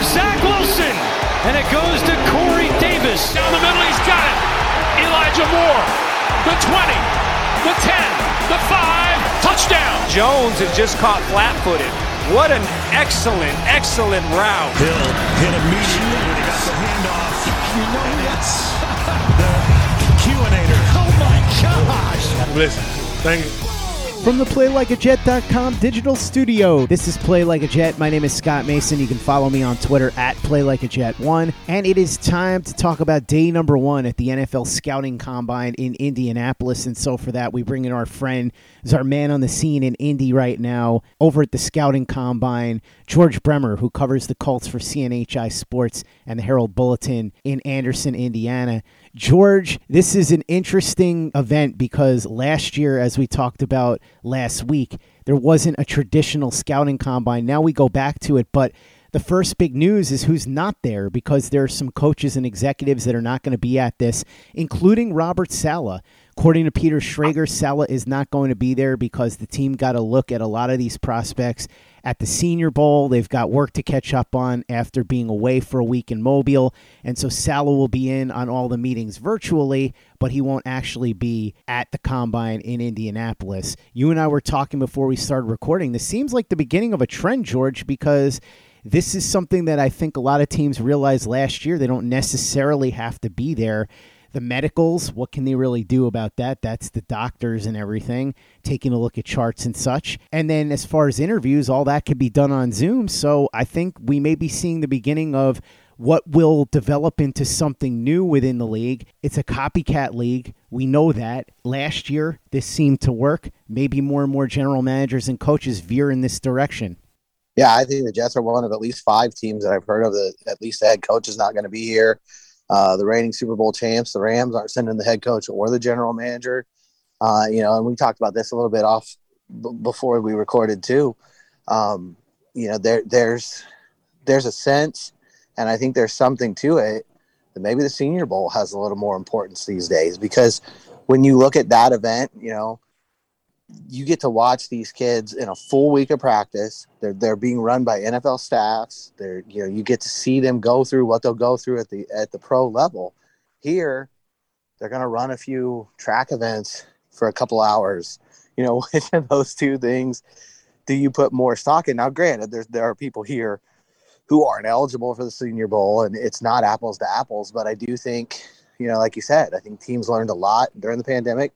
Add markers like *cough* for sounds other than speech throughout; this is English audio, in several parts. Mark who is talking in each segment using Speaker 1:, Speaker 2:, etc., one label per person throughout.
Speaker 1: for Zach Wilson. And it goes to Corey Davis.
Speaker 2: Down the middle, he's got it. Elijah Moore. The 20, the 10, the 5, touchdown.
Speaker 3: Jones is just caught flat footed. What an excellent, excellent route.
Speaker 4: Hill hit immediately when he got the handoff.
Speaker 5: You know
Speaker 4: and
Speaker 5: that's
Speaker 4: the Q-inator.
Speaker 5: Oh my gosh.
Speaker 6: Listen, thank you.
Speaker 7: From the PlayLikeAJet.com digital studio, this is Play Like a Jet. My name is Scott Mason. You can follow me on Twitter at PlayLikeAJet1. And it is time to talk about day number one at the NFL Scouting Combine in Indianapolis. And so for that, we bring in our friend, is our man on the scene in Indy right now, over at the Scouting Combine, George Bremer, who covers the Colts for CNHI Sports and the Herald Bulletin in Anderson, Indiana. George, this is an interesting event because last year, as we talked about last week, there wasn't a traditional scouting combine. Now we go back to it, but the first big news is who's not there because there are some coaches and executives that are not going to be at this, including Robert Saleh. According to Peter Schrager, Saleh is not going to be there because the team got a look at a lot of these prospects at the Senior Bowl. They've got work to catch up on after being away for a week in Mobile. And so Saleh will be in on all the meetings virtually, but he won't actually be at the combine in Indianapolis. You and I were talking before we started recording. This seems like the beginning of a trend, George, because this is something that I think a lot of teams realized last year. They don't necessarily have to be there the medicals, what can they really do about that? That's the doctors and everything, taking a look at charts and such. And then as far as interviews, all that can be done on Zoom. So I think we may be seeing the beginning of what will develop into something new within the league. It's a copycat league. We know that. Last year, this seemed to work. Maybe more and more general managers and coaches veer in this direction.
Speaker 8: Yeah, I think the Jets are one of at least five teams that I've heard of that at least the head coach is not going to be here. Uh, the reigning Super Bowl champs, the Rams, aren't sending the head coach or the general manager. Uh, you know, and we talked about this a little bit off b- before we recorded too. Um, you know, there there's there's a sense, and I think there's something to it that maybe the Senior Bowl has a little more importance these days because when you look at that event, you know, you get to watch these kids in a full week of practice. They're they're being run by NFL staffs. They're you know you get to see them go through what they'll go through at the at the pro level. Here, they're going to run a few track events for a couple hours. You know, *laughs* which of those two things do you put more stock in? Now, granted, there's there are people here who aren't eligible for the Senior Bowl, and it's not apples to apples. But I do think, you know, like you said, I think teams learned a lot during the pandemic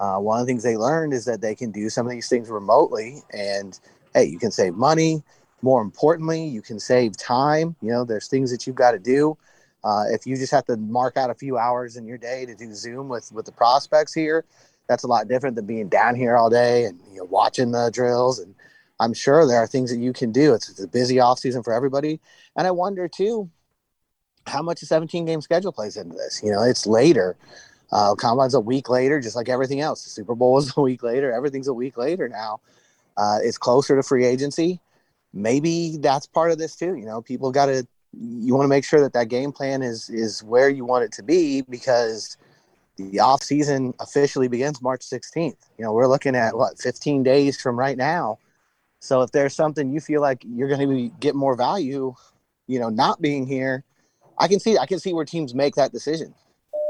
Speaker 8: uh, one of the things they learned is that they can do some of these things remotely and hey you can save money. More importantly you can save time. You know there's things that you've got to do. Uh, if you just have to mark out a few hours in your day to do zoom with with the prospects here that's a lot different than being down here all day and you know watching the drills. And i'm sure there are things that you can do. It's, it's a busy off season for everybody. And i wonder too how much a 17 game schedule plays into this. You know it's later uh, combine's a week later, just like everything else. The Super Bowl is *laughs* a week later. Everything's a week later now. Uh, it's closer to free agency. Maybe that's part of this too. You know, people got to. You want to make sure that that game plan is is where you want it to be because the off season officially begins March 16th. You know, we're looking at what 15 days from right now. So if there's something you feel like you're going to be, get more value, you know, not being here, I can see I can see where teams make that decision.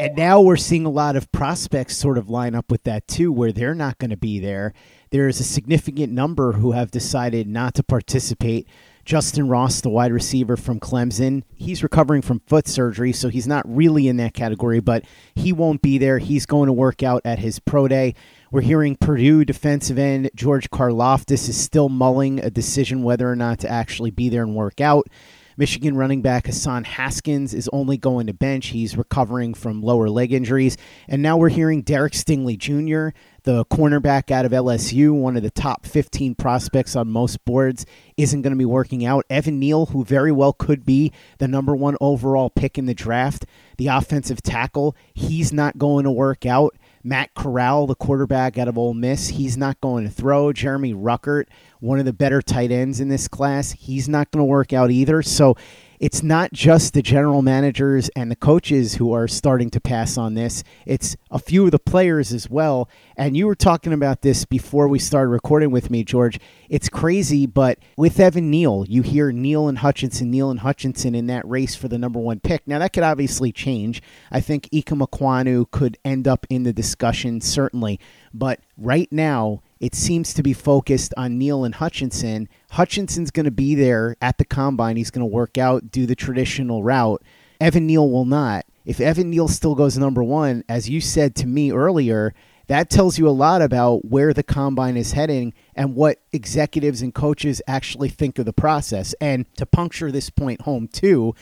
Speaker 7: And now we're seeing a lot of prospects sort of line up with that too, where they're not going to be there. There's a significant number who have decided not to participate. Justin Ross, the wide receiver from Clemson, he's recovering from foot surgery, so he's not really in that category, but he won't be there. He's going to work out at his pro day. We're hearing Purdue defensive end George Karlaftis is still mulling a decision whether or not to actually be there and work out. Michigan running back Hassan Haskins is only going to bench. He's recovering from lower leg injuries. And now we're hearing Derek Stingley Jr., the cornerback out of LSU, one of the top 15 prospects on most boards, isn't going to be working out. Evan Neal, who very well could be the number one overall pick in the draft, the offensive tackle, he's not going to work out. Matt Corral, the quarterback out of Ole Miss, he's not going to throw. Jeremy Ruckert, one of the better tight ends in this class, he's not going to work out either. So it's not just the general managers and the coaches who are starting to pass on this. It's a few of the players as well. And you were talking about this before we started recording with me, George. It's crazy, but with Evan Neal, you hear Neal and Hutchinson, Neal and Hutchinson in that race for the number one pick. Now, that could obviously change. I think Ikem Ekwonu could end up in the discussion, certainly. But right now, it seems to be focused on Neal and Hutchinson. Hutchinson's going to be there at the combine. He's going to work out, do the traditional route. Evan Neal will not. If Evan Neal still goes number one, as you said to me earlier, that tells you a lot about where the combine is heading and what executives and coaches actually think of the process. And to puncture this point home, too,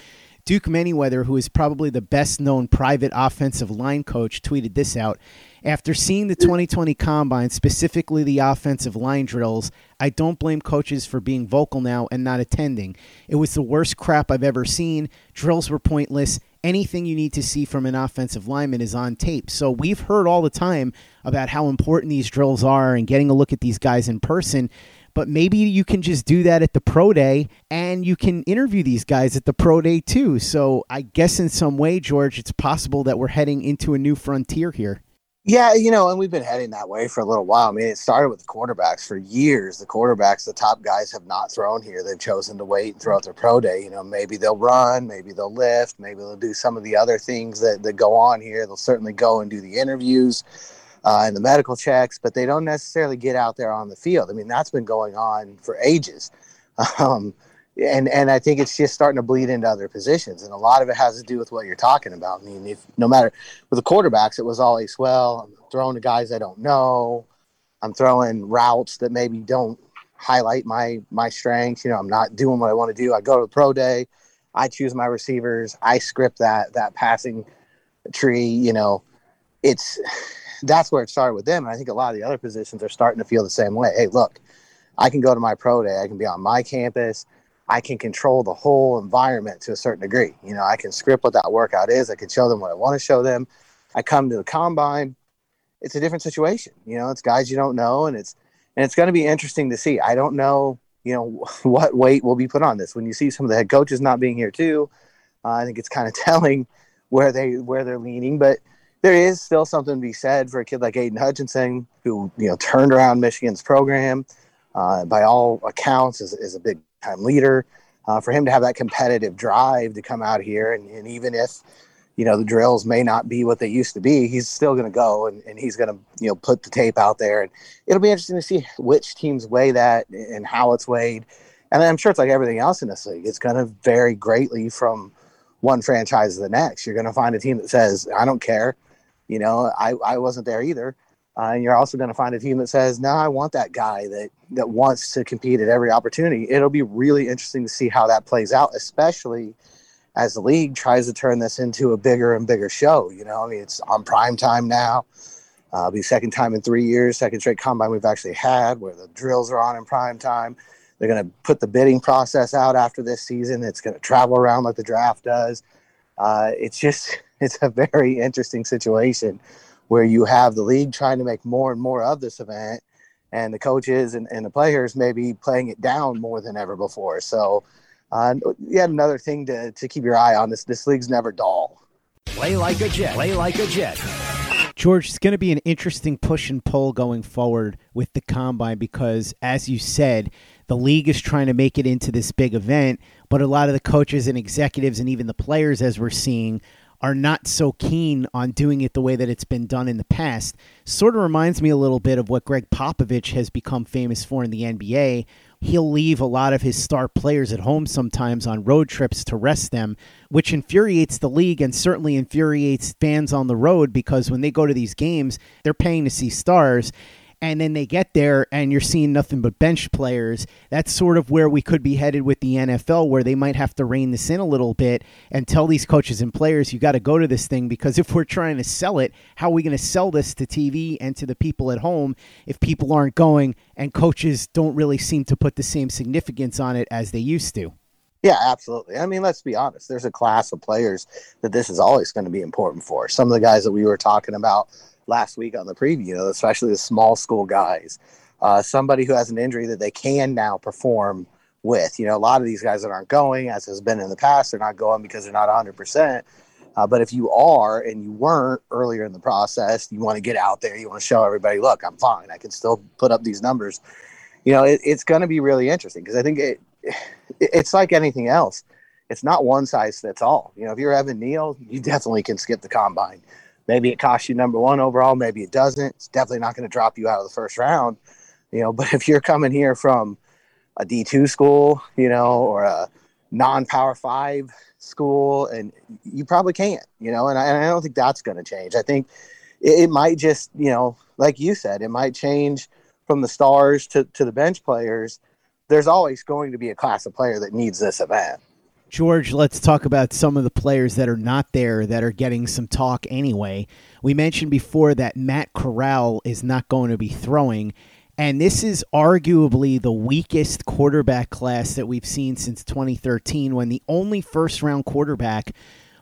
Speaker 7: Duke Manyweather, who is probably the best known private offensive line coach, tweeted this out. After seeing the 2020 combine, specifically the offensive line drills, I don't blame coaches for being vocal now and not attending. It was the worst crap I've ever seen. Drills were pointless. Anything you need to see from an offensive lineman is on tape. So we've heard all the time about how important these drills are and getting a look at these guys in person but maybe you can just do that at the pro day and you can interview these guys at the pro day too. So I guess in some way, George, it's possible that we're heading into a new frontier here.
Speaker 8: Yeah, you know, and we've been heading that way for a little while. I mean, it started with the quarterbacks for years. The quarterbacks, the top guys, have not thrown here. They've chosen to wait and throw out their pro day. You know, maybe they'll run, maybe they'll lift, maybe they'll do some of the other things that, that go on here. They'll certainly go and do the interviews uh, and the medical checks, but they don't necessarily get out there on the field. I mean, that's been going on for ages. *laughs* Um, and and I think it's just starting to bleed into other positions, and a lot of it has to do with what you're talking about. I mean, if no matter with the quarterbacks, it was always well, I'm throwing to guys I don't know, I'm throwing routes that maybe don't highlight my my strengths. You know, I'm not doing what I want to do. I go to the pro day, I choose my receivers, I script that that passing tree. You know, it's that's where it started with them. And I think a lot of the other positions are starting to feel the same way. Hey, look, I can go to my pro day. I can be on my campus. I can control the whole environment to a certain degree. You know, I can script what that workout is. I can show them what I want to show them. I come to the combine. It's a different situation. You know, it's guys you don't know, and it's and it's going to be interesting to see. I don't know, you know, *laughs* what weight will be put on this. When you see some of the head coaches not being here too, uh, I think it's kind of *laughs* telling where they where they're leaning. But there is still something to be said for a kid like Aidan Hutchinson, who you know turned around Michigan's program. Uh, by all accounts, is, is a big time leader. Uh, for him to have that competitive drive to come out here, and, and, even if you know the drills may not be what they used to be, he's still going to go and, and he's going to you know put the tape out there, and it'll be interesting to see which teams weigh that and how it's weighed. And I'm sure it's like everything else in this league; it's going to vary greatly from one franchise to the next. You're going to find a team that says, "I don't care." You know, I, I wasn't there either. Uh, and you're also going to find a team that says, "No, I want that guy that that wants to compete at every opportunity." It'll be really interesting to see how that plays out, especially as the league tries to turn this into a bigger and bigger show. You know, I mean, it's on prime time now. Uh, be second time in three years, second straight combine we've actually had where the drills are on in prime time. They're going to put the bidding process out after this season. It's going to travel around like the draft does. Uh, it's just *laughs* it's a very interesting situation where you have the league trying to make more and more of this event and the coaches and, and the players maybe playing it down more than ever before. So, uh, yet another thing to, to keep your eye on. This this league's never dull.
Speaker 9: Play like a jet. Play like a jet.
Speaker 7: George, it's going to be an interesting push and pull going forward with the combine because, as you said, the league is trying to make it into this big event, but a lot of the coaches and executives and even the players, as we're seeing, are not so keen on doing it the way that it's been done in the past. Sort of reminds me a little bit of what Gregg Popovich has become famous for in the NBA. He'll leave a lot of his star players at home sometimes on road trips to rest them, which infuriates the league and certainly infuriates fans on the road because when they go to these games, they're paying to see stars and then they get there and you're seeing nothing but bench players. That's sort of where we could be headed with the NFL, where they might have to rein this in a little bit and tell these coaches and players, you got to go to this thing because if we're trying to sell it, how are we going to sell this to TV and to the people at home if people aren't going and coaches don't really seem to put the same significance on it as they used to?
Speaker 8: Yeah, absolutely. I mean, let's be honest. There's a class of players that this is always going to be important for. Some of the guys that we were talking about last week on the preview, especially the small school guys. Uh, somebody who has an injury that they can now perform with. You know, a lot of these guys that aren't going, as has been in the past, they're not going because they're not 100%. Uh, but if you are and you weren't earlier in the process, you want to get out there, you want to show everybody, look, I'm fine. I can still put up these numbers. You know, it, it's going to be really interesting because I think it, it, it's like anything else. It's not one size fits all. You know, if you're Evan Neal, you definitely can skip the combine. Maybe it costs you number one overall. Maybe it doesn't. It's definitely not going to drop you out of the first round. You know, *laughs* but if you're coming here from a D2 school, you know, or a non-power five school, and you probably can't, you know, and I, and I don't think that's going to change. I think it, it, might just, you know, like you said, it might change from the stars to, to the bench players. There's always going to be a class of player that needs this event.
Speaker 7: George, let's talk about some of the players that are not there that are getting some talk anyway. We mentioned before that Matt Corral is not going to be throwing, and this is arguably the weakest quarterback class that we've seen since 2013 when the only first round quarterback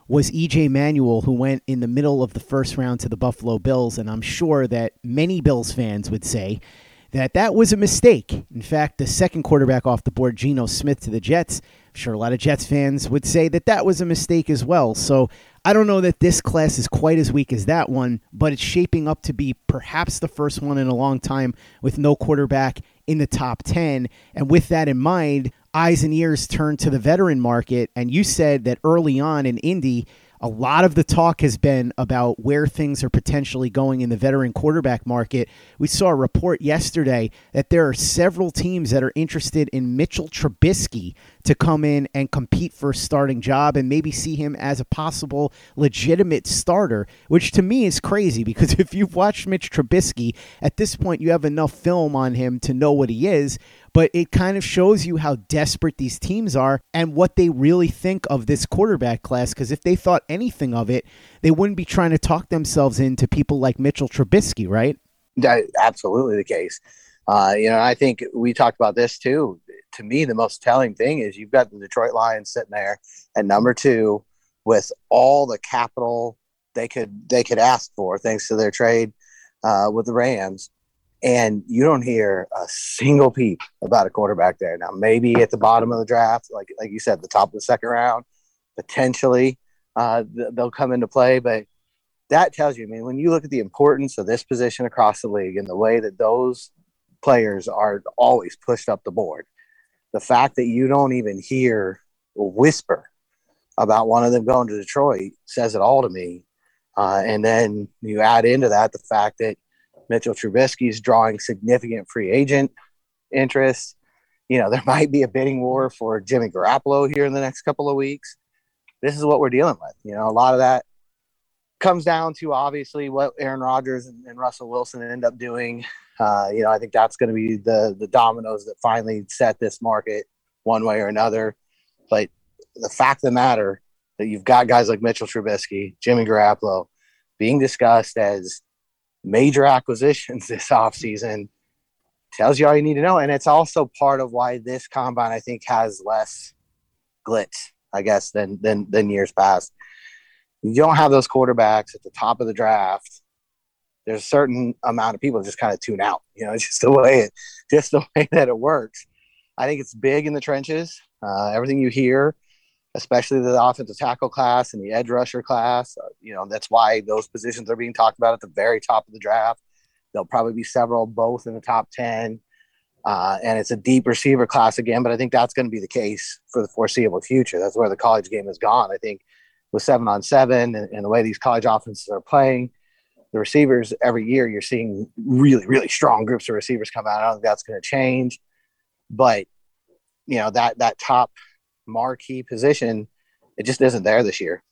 Speaker 7: was EJ Manuel, who went in the middle of the first round to the Buffalo Bills. And I'm sure that many Bills fans would say that that was a mistake. In fact, the second quarterback off the board, Geno Smith to the Jets, sure a lot of Jets fans would say that that was a mistake as well. So I don't know that this class is quite as weak as that one, but it's shaping up to be perhaps the first one in a long time with no quarterback in the top 10. And with that in mind, eyes and ears turn to the veteran market. And you said that early on in Indy, a lot of the talk has been about where things are potentially going in the veteran quarterback market. We saw a report yesterday that there are several teams that are interested in Mitchell Trubisky to come in and compete for a starting job and maybe see him as a possible legitimate starter, which to me is crazy because *laughs* if you've watched Mitch Trubisky, at this point you have enough film on him to know what he is but it kind of shows you how desperate these teams are and what they really think of this quarterback class. Because if they thought anything of it, they wouldn't be trying to talk themselves into people like Mitchell Trubisky, right?
Speaker 8: That absolutely the case. Uh, you know, I think we talked about this too. To me, the most telling thing is you've got the Detroit Lions sitting there at number two with all the capital they could they could ask for thanks to their trade uh, with the Rams and you don't hear a single peep about a quarterback there. Now, maybe at the bottom of the draft, like like you said, the top of the second round, potentially uh, they'll come into play. But that tells you, I mean, when you look at the importance of this position across the league and the way that those players are always pushed up the board, the fact that you don't even hear a whisper about one of them going to Detroit says it all to me. Uh, and then you add into that the fact that Mitchell Trubisky is drawing significant free agent interest. You know, *laughs* there might be a bidding war for Jimmy Garoppolo here in the next couple of weeks. This is what we're dealing with. You know, a lot of that comes down to obviously what Aaron Rodgers and, and Russell Wilson end up doing. Uh, you know, I think that's going to be the the dominoes that finally set this market one way or another. But the fact of the matter that you've got guys like Mitchell Trubisky, Jimmy Garoppolo being discussed as major acquisitions *laughs* this offseason tells you all you need to know. And it's also part of why this combine, I think, has less glitz, I guess, than than than years past. You don't have those quarterbacks at the top of the draft. There's a certain amount of people just kind of tune out. You know, it's *laughs* just the way it just the way that it works. I think it's big in the trenches. Uh, everything you hear especially the offensive tackle class and the edge rusher class. Uh, you know, that's why those positions are being talked about at the very top of the draft. There'll probably be several, both in the top 10. Uh, and it's a deep receiver class again, but I think that's going to be the case for the foreseeable future. That's where the college game has gone. I think with seven on seven and, and the way these college offenses are playing, the receivers every year you're seeing really, really strong groups of receivers come out. I don't think that's going to change, but you know that that top marquee position, it just isn't there this year.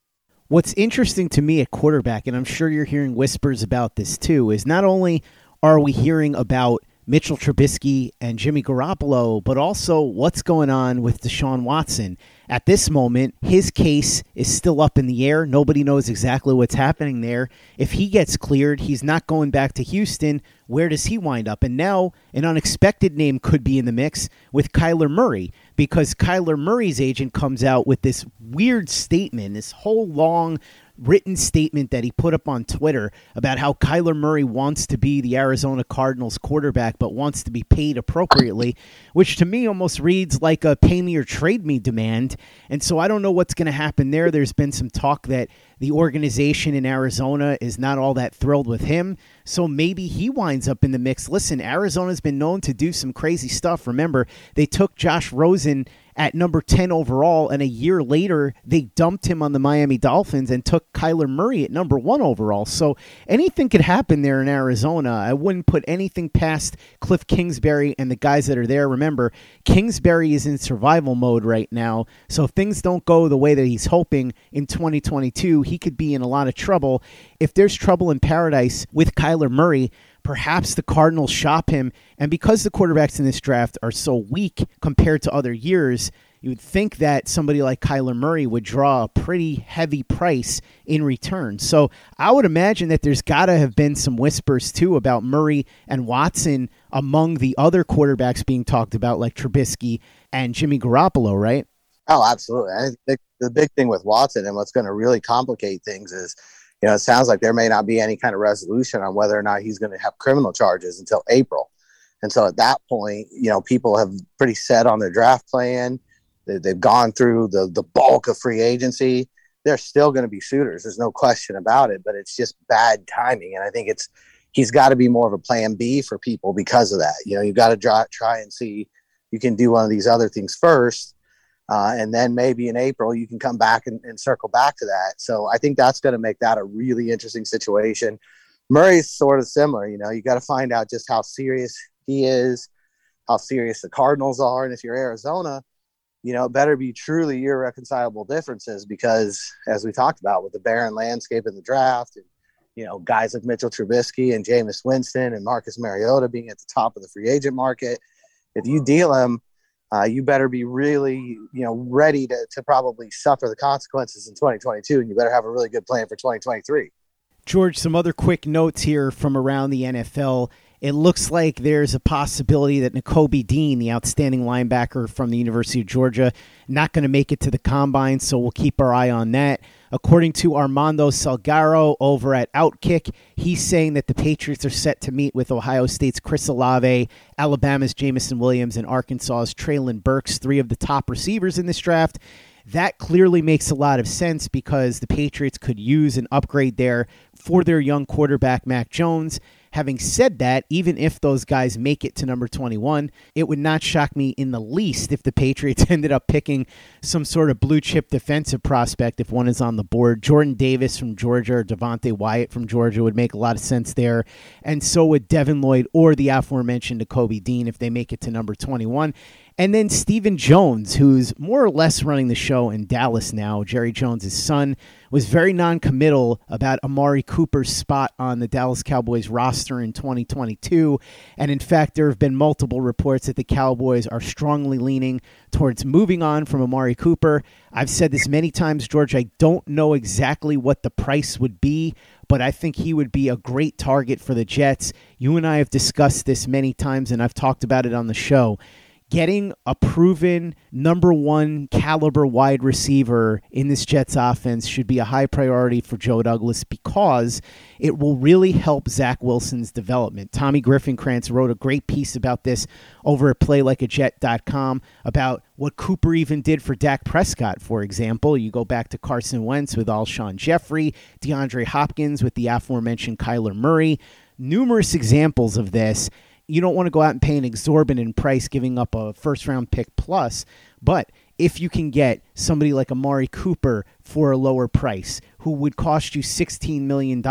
Speaker 7: What's interesting to me at quarterback, and I'm sure you're hearing whispers about this too, is not only are we hearing about Mitchell Trubisky and Jimmy Garoppolo, but also what's going on with Deshaun Watson. At this moment, his case is still up in the air. Nobody knows exactly what's happening there. If he gets cleared, he's not going back to Houston. Where does he wind up? And now an unexpected name could be in the mix with Kyler Murray because Kyler Murray's agent comes out with this weird statement, this whole long written statement that he put up on Twitter about how Kyler Murray wants to be the Arizona Cardinals quarterback but wants to be paid appropriately, which to me almost reads like a pay me or trade me demand. And so I don't know what's going to happen there. There's been some talk that the organization in Arizona is not all that thrilled with him. So maybe he winds up in the mix. Listen, Arizona's been known to do some crazy stuff. Remember, they took Josh Rosen at number 10 overall, and a year later, they dumped him on the Miami Dolphins and took Kyler Murray at number one overall. So anything could happen there in Arizona. I wouldn't put anything past Cliff Kingsbury and the guys that are there. Remember, Kingsbury is in survival mode right now. So if things don't go the way that he's hoping in 2022, he could be in a lot of trouble. If there's trouble in paradise with Kyler Murray, Perhaps the Cardinals shop him. And because the quarterbacks in this draft are so weak compared to other years, you would think that somebody like Kyler Murray would draw a pretty heavy price in return. So I would imagine that there's got to have been some whispers too about Murray and Watson among the other quarterbacks being talked about, like Trubisky and Jimmy Garoppolo, right?
Speaker 8: Oh, absolutely. I think the big thing with Watson and what's going to really complicate things is you know, it sounds like there may not be any kind of resolution on whether or not he's going to have criminal charges until April. And so at that point, you know, people have pretty set on their draft plan. They, have gone through the, the bulk of free agency. They're still going to be shooters. There's no question about it, but it's just bad timing. And I think it's, he's got to be more of a plan B for people because of that. You know, you've got to try and see you can do one of these other things first uh, and then maybe in April, you can come back and, and circle back to that. So I think that's going to make that a really interesting situation. Murray's sort of similar. You know, you got to find out just how serious he is, how serious the Cardinals are. And if you're Arizona, you know, it better be truly irreconcilable differences because, as we talked about, with the barren landscape in the draft and, you know, guys like Mitchell Trubisky and Jameis Winston and Marcus Mariota being at the top of the free agent market, if you deal him – uh, you better be really, you know, ready to, to probably suffer the consequences in 2022, and you better have a really good plan for 2023.
Speaker 7: George, some other quick notes here from around the NFL. It looks like there's a possibility that Nakobe Dean, the outstanding linebacker from the University of Georgia, not going to make it to the combine, so we'll keep our eye on that. According to Armando Salguero over at Outkick, he's saying that the Patriots are set to meet with Ohio State's Chris Olave, Alabama's Jameson Williams, and Arkansas's Treylon Burks, three of the top receivers in this draft. That clearly makes a lot of sense because the Patriots could use an upgrade there for their young quarterback, Mac Jones. Having said that, even if those guys make it to number 21, it would not shock me in the least if the Patriots *laughs* ended up picking some sort of blue chip defensive prospect if one is on the board. Jordan Davis from Georgia or Devonte Wyatt from Georgia would make a lot of sense there. And so would Devin Lloyd or the aforementioned Kobe Dean if they make it to number 21. And then Stephen Jones, who's more or less running the show in Dallas now, Jerry Jones' son, was very non-committal about Amari Cooper's spot on the Dallas Cowboys roster in 2022. And in fact, there have been multiple reports that the Cowboys are strongly leaning towards moving on from Amari Cooper. I've said this many times, George. I don't know exactly what the price would be, but I think he would be a great target for the Jets. You and I have discussed this many times, and I've talked about it on the show getting a proven number one caliber wide receiver in this Jets offense should be a high priority for Joe Douglas because it will really help Zach Wilson's development. Tommy Griffinkrantz wrote a great piece about this over at playlikeajet.com about what Cooper even did for Dak Prescott, for example. You go back to Carson Wentz with Alshon Jeffery, DeAndre Hopkins with the aforementioned Kyler Murray. Numerous examples of this you don't want to go out and pay an exorbitant price giving up a first round pick plus. But if you can get somebody like Amari Cooper for a lower price, who would cost you $16 million,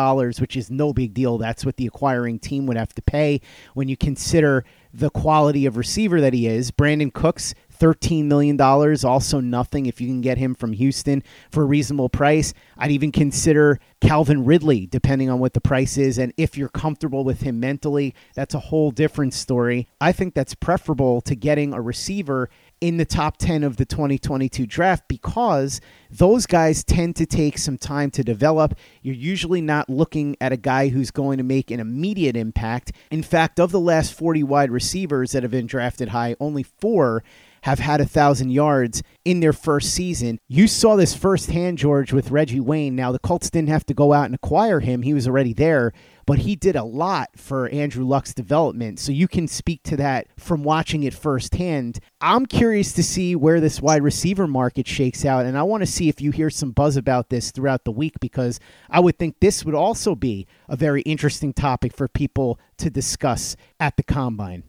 Speaker 7: which is no big deal. That's what the acquiring team would have to pay when you consider the quality of receiver that he is. Brandin Cooks $13 million, also nothing if you can get him from Houston for a reasonable price. I'd even consider Calvin Ridley, depending on what the price is. And if you're comfortable with him mentally, that's a whole different story. I think that's preferable to getting a receiver in the top 10 of the 2022 draft because those guys tend to take some time to develop. You're usually not looking at a guy who's going to make an immediate impact. In fact, of the last 40 wide receivers that have been drafted high, only four have had a thousand yards in their first season. You saw this firsthand, George, with Reggie Wayne. Now the Colts didn't have to go out and acquire him; he was already there. But he did a lot for Andrew Luck's development, so you can speak to that from watching it firsthand. I'm curious to see where this wide receiver market shakes out, and I want to see if you hear some buzz about this throughout the week because I would think this would also be a very interesting topic for people to discuss at the combine.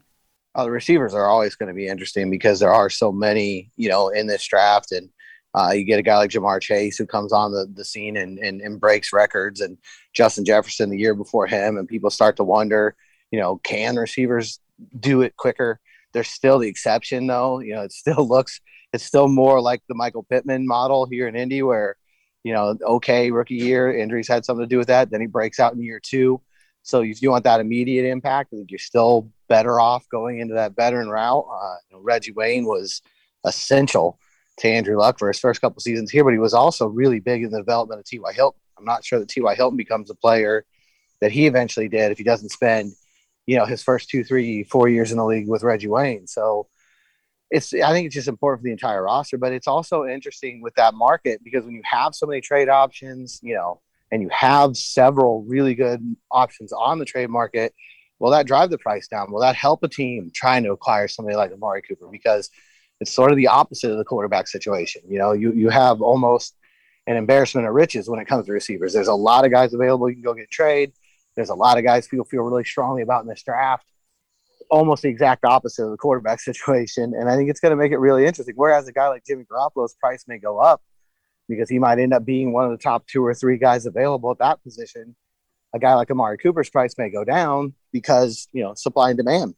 Speaker 8: Uh, the receivers are always going to be interesting because there are so many, you know, in this draft. And uh, you get a guy like Ja'Marr Chase who comes on the, the scene and, and, and breaks records, and Justin Jefferson the year before him. And people start to wonder, you know, can receivers do it quicker? There's still the exception, though. You know, it still *laughs* looks, it's still more like the Michael Pittman model here in Indy, where, you know, okay, rookie year, injuries had something to do with that. Then he breaks out in year two. So if you want that immediate impact, I think you're still better off going into that veteran route. Uh, you know, Reggie Wayne was essential to Andrew Luck for his first couple seasons here, but he was also really big in the development of T.Y. Hilton. I'm not sure that T.Y. Hilton becomes a player that he eventually did if he doesn't spend, you know, his first two, three, four years in the league with Reggie Wayne. So it's I think it's just important for the entire roster, but it's also interesting with that market because when you have so many trade options, you know, and you have several really good options on the trade market, will that drive the price down? Will that help a team trying to acquire somebody like Amari Cooper? Because it's sort of the opposite of the quarterback situation. You know, you, you have almost an embarrassment of riches when it comes to receivers. There's a lot of guys available. You can go get trade. There's a lot of guys people feel really strongly about in this draft. Almost the exact opposite of the quarterback *laughs* situation. And I think it's going to make it really interesting. Whereas a guy like Jimmy Garoppolo's price may go up because he might end up being one of the top two or three guys available at that position. A guy like Amari Cooper's price may go down because, you know, supply and demand.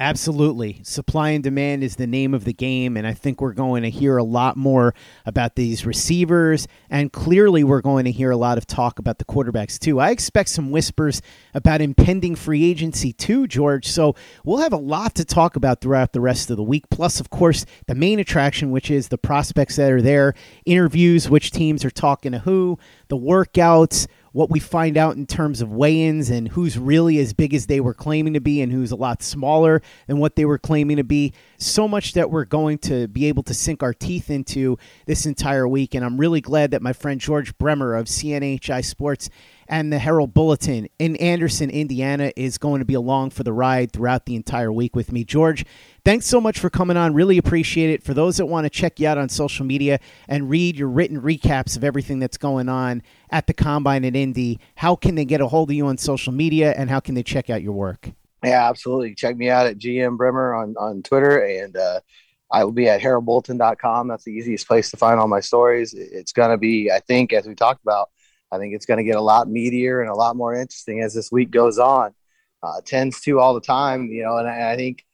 Speaker 7: Absolutely. Supply and demand is the name of the game. And I think we're going to hear a lot more about these receivers. And clearly, we're going to hear a lot of talk about the quarterbacks, too. I expect some whispers about impending free agency, too, George. So we'll have a lot to talk about throughout the rest of the week. Plus, of course, the main attraction, which is the prospects that are there, interviews, which teams are talking to who, the workouts what we find out in terms of weigh ins and who's really as big as they were claiming to be and who's a lot smaller than what they were claiming to be. So much that we're going to be able to sink our teeth into this entire week. And I'm really glad that my friend George Bremer of CNHI Sports and the Herald Bulletin in Anderson, Indiana, is going to be along for the ride throughout the entire week with me. George, thanks so much for coming on. Really appreciate it. For those that want to check you out on social media and read your written recaps of everything that's going on at the Combine at Indy, how can they get a hold of you on social media and how can they check out your work?
Speaker 8: Yeah, absolutely. Check me out at GM Bremer on, on Twitter and, uh, I will be at heraldbulletin.com. That's the easiest place to find all my stories. It's going to be, I think, as we talked about, I think it's going to get a lot meatier and a lot more interesting as this week goes on. Uh, tends to all the time, you know, and I, I think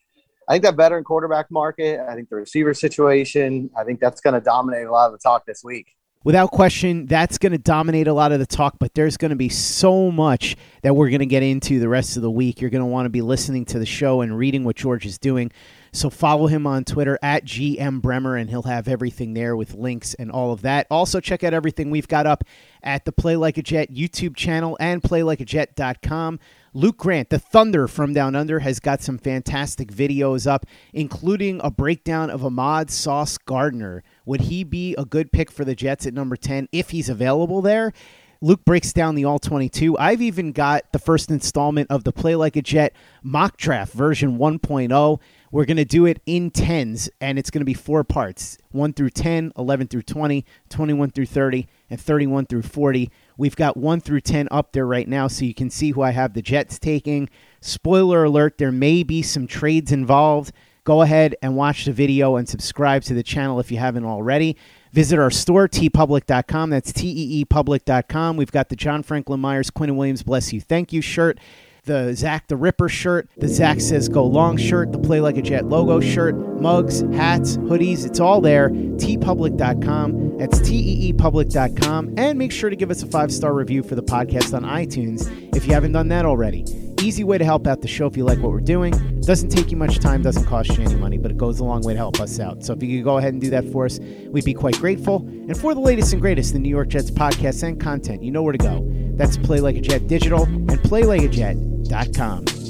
Speaker 8: I think that veteran quarterback market, I think the receiver situation, I think that's going to dominate a lot of the talk this week.
Speaker 7: Without question, that's going to dominate a lot of the talk, but there's going to be so much that we're going to get into the rest of the week. You're going to want to be listening to the show and reading what George is doing. So follow him on Twitter at GM Bremer, and he'll have everything there with links and all of that. Also, check out everything we've got up at the Play Like a Jet YouTube channel and playlikeajet.com. Luke Grant, the Thunder from Down Under, has got some fantastic videos up, including a breakdown of Ahmad Sauce Gardner. Would he be a good pick for the Jets at number 10 if he's available there? Luke breaks down the All 22. I've even got the first installment of the Play Like a Jet mock draft version 1.0. We're going to do it in tens, and it's going to be four parts 1 through 10, 11 through 20, 21 through 30, and 31 through 40. We've got 1 through 10 up there right now, so you can see who I have the Jets taking. Spoiler alert, there may be some trades involved. Go ahead and watch the video and subscribe to the channel if you haven't already. Visit our store, teepublic.com. That's T E E public.com. We've got the John Franklin Myers, Quinnen Williams, Bless You, Thank You shirt the Zach the Ripper shirt, the Zach Says Go Long shirt, the Play Like a Jet logo shirt, mugs, hats, hoodies. It's all there. teepublic.com. That's T-E-E-public.com. And make sure to give us a five-star review for the podcast on iTunes if you haven't done that already. Easy way to help out the show if you like what we're doing. Doesn't take you much time, doesn't cost you any money, but it goes a long way to help us out. So if you could go ahead and do that for us, we'd be quite grateful. And for the latest and greatest in New York Jets podcasts and content, you know where to go. That's Play Like a Jet Digital and PlayLikeAJet.com.